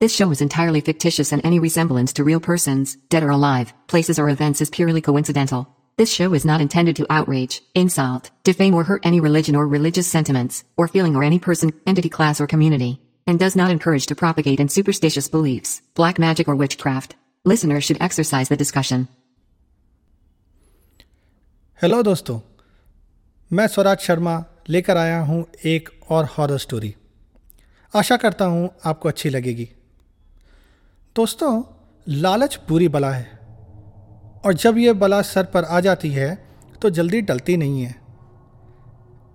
This show is entirely fictitious and any resemblance to real persons, dead or alive, places or events is purely coincidental. This show is not intended to outrage, insult, defame or hurt any religion or religious sentiments, or feeling or any person, entity class or community, and does not encourage to propagate in superstitious beliefs, black magic or witchcraft. Listeners should exercise the discussion. Hello दोस्तों मैं स्वराज शर्मा लेकर आया हूं एक और horror story आशा करता हूं आपको अच्छी लगेगी दोस्तों, लालच बुरी बला है। और जब यह बला सर पर आ जाती है तो जल्दी टलती नहीं है।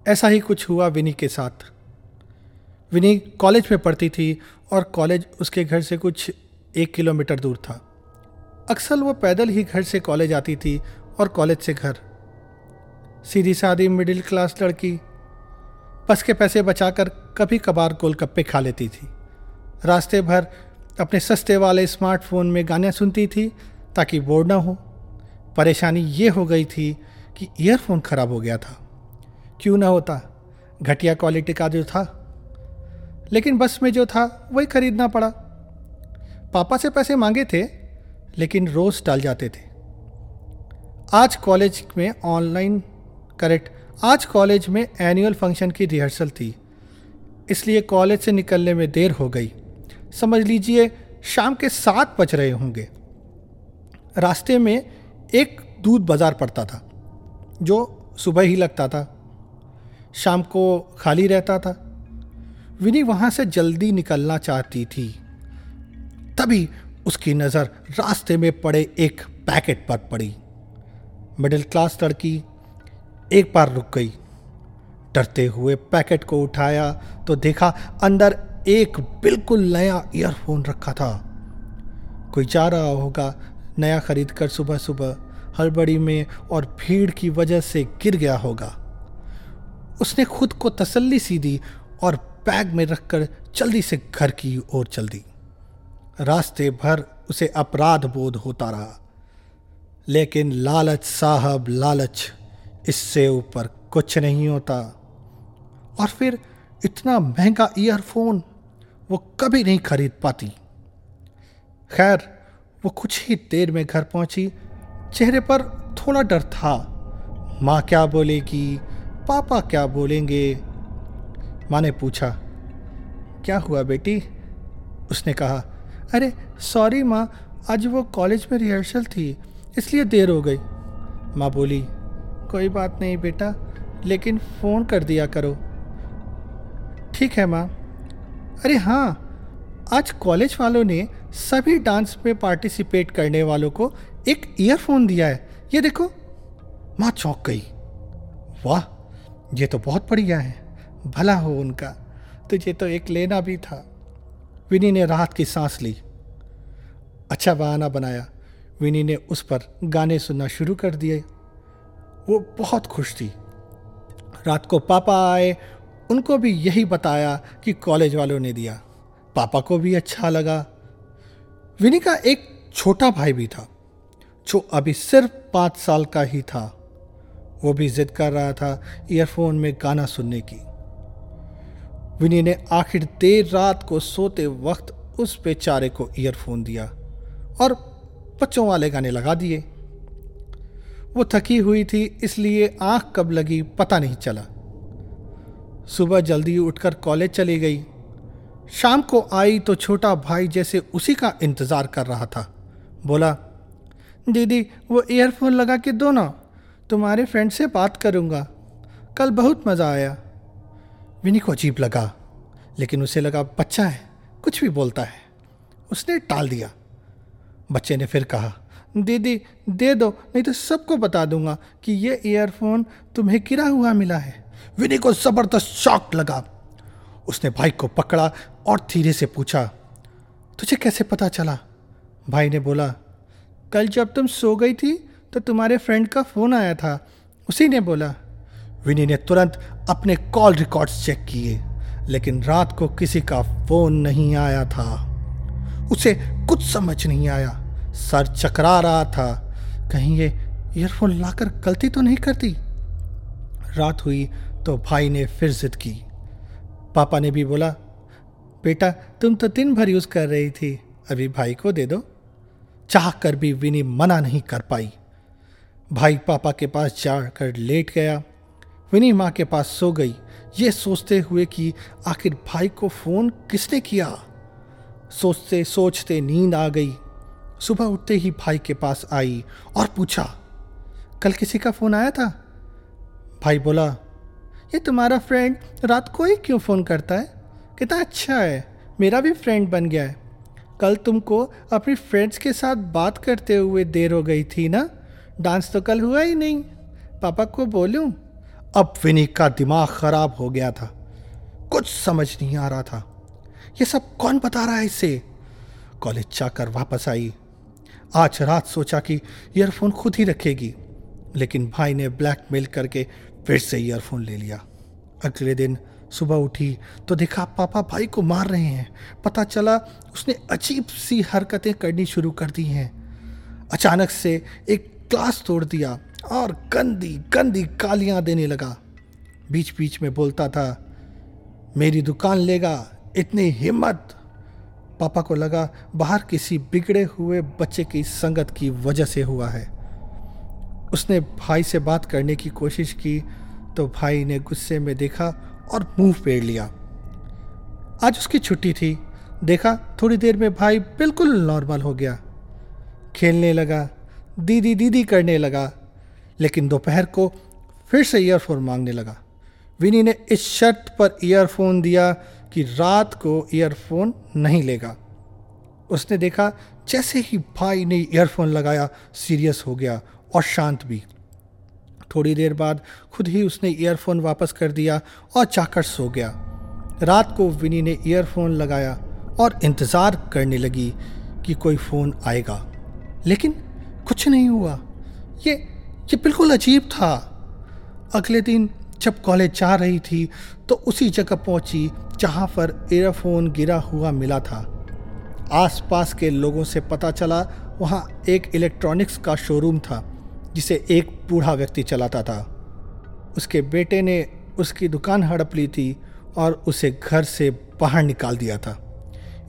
ऐसा ही कुछ हुआ विनी के साथ। विनी कॉलेज में पढ़ती थी, और कॉलेज उसके घर से कुछ एक किलोमीटर दूर था। अक्सर वो पैदल ही घर से कॉलेज आती थी, और कॉलेज से घर। सीधी सादी मिडिल क्लास लड़की, बस के पैसे बचाकर कभी कभार गोलगप्पे खा लेती थी। रास्ते भर अपने सस्ते वाले स्मार्टफ़ोन में गाने सुनती थी ताकि बोर ना हो। परेशानी ये हो गई थी कि ईयरफोन ख़राब हो गया था। क्यों ना होता? घटिया क्वालिटी का जो था। लेकिन बस में जो था, वही खरीदना पड़ा। पापा से पैसे मांगे थे, लेकिन रोज़ डाल जाते थे। आज कॉलेज में ऑनलाइन करेक्ट आज कॉलेज में एनुअल फ़ंक्शन की रिहर्सल थी। इसलिए कॉलेज से निकलने में देर हो गई। समझ लीजिए, शाम के सात बज रहे होंगे। रास्ते में एक दूध बाज़ार पड़ता था, जो सुबह ही लगता था। शाम को खाली रहता था। विनी वहाँ से जल्दी निकलना चाहती थी। तभी उसकी नज़र रास्ते में पड़े एक पैकेट पर पड़ी। मिडिल क्लास लड़की एक बार रुक गई। डरते हुए पैकेट को उठाया तो देखा अंदर एक बिल्कुल नया ईयरफोन रखा था। कोई जा रहा होगा, नया खरीद कर सुबह सुबह हड़बड़ी में और भीड़ की वजह से गिर गया होगा। उसने खुद को तसल्ली सी दी और बैग में रखकर जल्दी से घर की ओर चल दी। रास्ते भर उसे अपराध बोध होता रहा। लेकिन लालच साहब, लालच, इससे ऊपर कुछ नहीं होता। और फिर इतना महँगा ईयरफोन वो कभी नहीं खरीद पाती। खैर, वो कुछ ही देर में घर पहुँची। चेहरे पर थोड़ा डर था। माँ क्या बोलेगी? पापा क्या बोलेंगे? माँ ने पूछा, क्या हुआ बेटी? उसने कहा, अरे, सॉरी माँ, आज वो कॉलेज में रिहर्सल थी, इसलिए देर हो गई। माँ बोली, कोई बात नहीं बेटा, लेकिन फ़ोन कर दिया करो। ठीक है माँ। अरे हाँ आज कॉलेज वालों ने सभी डांस में पार्टिसिपेट करने वालों को एक ईयरफोन दिया है। ये देखो, माँ चौंक गई। वाह, ये तो बहुत बढ़िया है, भला हो उनका। तुझे तो एक लेना भी था। विनी ने राहत की सांस ली। अच्छा बहाना बनाया। विनी ने उस पर गाने सुनना शुरू कर दिए। वो बहुत खुश थी। रात को पापा आए उनको भी यही बताया कि कॉलेज वालों ने दिया। पापा को भी अच्छा लगा। विनी का एक छोटा भाई भी था, जो अभी सिर्फ़ पाँच साल का ही था। वो भी जिद कर रहा था ईयरफोन में गाना सुनने की। विनी ने आखिर देर रात को सोते वक्त उस बेचारे को ईयरफोन दिया और बच्चों वाले गाने लगा दिए। वो थकी हुई थी, इसलिए आँख कब लगी पता नहीं चला। सुबह जल्दी उठकर कॉलेज चली गई। शाम को आई तो छोटा भाई जैसे उसी का इंतज़ार कर रहा था। बोला, दीदी, वो ईयरफोन लगा के दो ना, तुम्हारे फ्रेंड से बात करूँगा। कल बहुत मज़ा आया। विनी को अजीब लगा, लेकिन उसे लगा, बच्चा है, कुछ भी बोलता है। उसने टाल दिया। बच्चे ने फिर कहा, दीदी, दे दो, नहीं तो सबको बता दूँगा कि ये ईयरफोन तुम्हें गिरा हुआ मिला है। विनी को ज़बरदस्त शॉक लगा। उसने भाई को पकड़ा और धीरे से पूछा, तुझे कैसे पता चला? भाई ने बोला, कल जब तुम सो गई थी तो तुम्हारे फ्रेंड का फ़ोन आया था। उसी ने बोला। विनी ने तुरंत अपने कॉल रिकॉर्ड्स चेक किए, लेकिन रात को किसी का फ़ोन नहीं आया था। उसे कुछ समझ नहीं आया। सर चकरा रहा था। कहीं ये ईयरफोन लाकर गलती तो नहीं करती? रात हुई तो भाई ने फिर जिद की। पापा ने भी बोला, बेटा, तुम तो दिन भर यूज़ कर रही थी, अभी भाई को दे दो। चाह कर भी विनी मना नहीं कर पाई। भाई पापा के पास जाकर लेट गया। विनी माँ के पास सो गई। ये सोचते हुए कि आखिर भाई को फ़ोन किसने किया? सोचते सोचते नींद आ गई। सुबह उठते ही भाई के पास आई और पूछा, कल किसी का फ़ोन आया था? भाई बोला ये तुम्हारा फ्रेंड रात को ही क्यों फ़ोन करता है? कितना अच्छा है, मेरा भी फ्रेंड बन गया है। कल तुमको अपनी फ्रेंड्स के साथ बात करते हुए देर हो गई थी ना? डांस तो कल हुआ ही नहीं। पापा को बोलूँ, अब विनी का दिमाग खराब हो गया था। कुछ समझ नहीं आ रहा था। ये सब कौन बता रहा है इसे? कॉलेज जाकर वापस आई। आज रात सोचा कि ईयरफोन खुद ही रखेगी, लेकिन भाई ने ब्लैकमेल करके फिर से ईयरफोन ले लिया। अगले दिन सुबह उठी तो देखा पापा भाई को मार रहे हैं। पता चला उसने अजीब सी हरकतें करनी शुरू कर दी हैं। अचानक से एक ग्लास तोड़ दिया और गंदी गंदी गालियाँ देने लगा। बीच बीच में बोलता था, मेरी दुकान लेगा, इतनी हिम्मत। पापा को लगा बाहर किसी बिगड़े हुए बच्चे की संगत की वजह से हुआ है। उसने भाई से बात करने की कोशिश की तो भाई ने गुस्से में देखा और मुँह फेर लिया। आज उसकी छुट्टी थी। देखा, थोड़ी देर में भाई बिल्कुल नॉर्मल हो गया। खेलने लगा, दीदी दीदी करने लगा, लेकिन दोपहर को फिर से ईयरफोन मांगने लगा। विनी ने इस शर्त पर ईयरफोन दिया कि रात को ईयरफोन नहीं लेगा। उसने देखा, जैसे ही भाई ने ईयरफोन लगाया सीरियस हो गया और शांत भी। थोड़ी देर बाद खुद ही उसने ईयरफोन वापस कर दिया और जाकर सो गया। रात को विनी ने ईयरफोन लगाया और इंतज़ार करने लगी कि कोई फ़ोन आएगा। लेकिन कुछ नहीं हुआ। ये ये बिल्कुल अजीब था। अगले दिन जब कॉलेज जा रही थी तो उसी जगह पहुँची जहाँ पर ईयरफोन गिरा हुआ मिला था। आसपास के लोगों से पता चला वहाँ एक इलेक्ट्रॉनिक्स का शोरूम था। जिसे एक बूढ़ा व्यक्ति चलाता था। उसके बेटे ने उसकी दुकान हड़प ली थी और उसे घर से बाहर निकाल दिया था।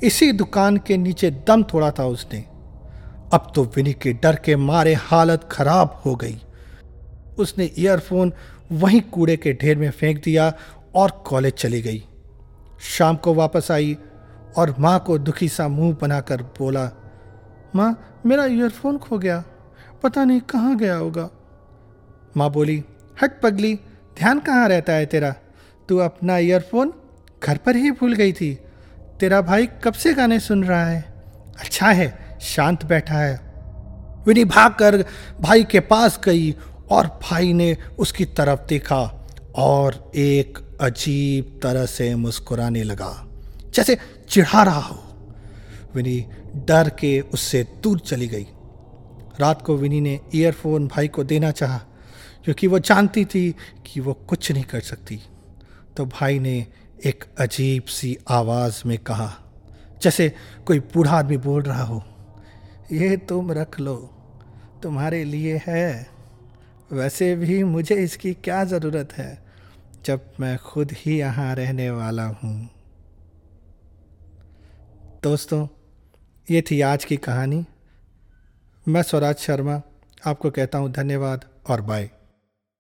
इसी दुकान के नीचे दम तोड़ा था उसने। अब तो विनी के डर के मारे हालत खराब हो गई। उसने ईयरफोन वहीं कूड़े के ढेर में फेंक दिया और कॉलेज चली गई। शाम को वापस आई और माँ को दुखी सा मुँह बनाकर बोला, माँ, मेरा ईयरफोन खो गया। पता नहीं कहाँ गया होगा। माँ बोली, हट पगली, ध्यान कहाँ रहता है तेरा? तू अपना ईयरफोन घर पर ही भूल गई थी। तेरा भाई कब से गाने सुन रहा है? अच्छा है, शांत बैठा है। विनी भाग कर भाई के पास गई और भाई ने उसकी तरफ़ देखा और एक अजीब तरह से मुस्कुराने लगा, जैसे चिढ़ा रहा हो। विनी डर के उससे दूर चली गई। रात को विनी ने ईयरफोन भाई को देना चाहा, क्योंकि वो जानती थी कि वो कुछ नहीं कर सकती। तो भाई ने एक अजीब सी आवाज़ में कहा, जैसे कोई बूढ़ा आदमी बोल रहा हो, ये तुम रख लो, तुम्हारे लिए है। वैसे भी मुझे इसकी क्या ज़रूरत है, जब मैं खुद ही यहाँ रहने वाला हूँ? दोस्तों, ये थी आज की कहानी। मैं स्वराज शर्मा आपको कहता हूँ धन्यवाद और बाय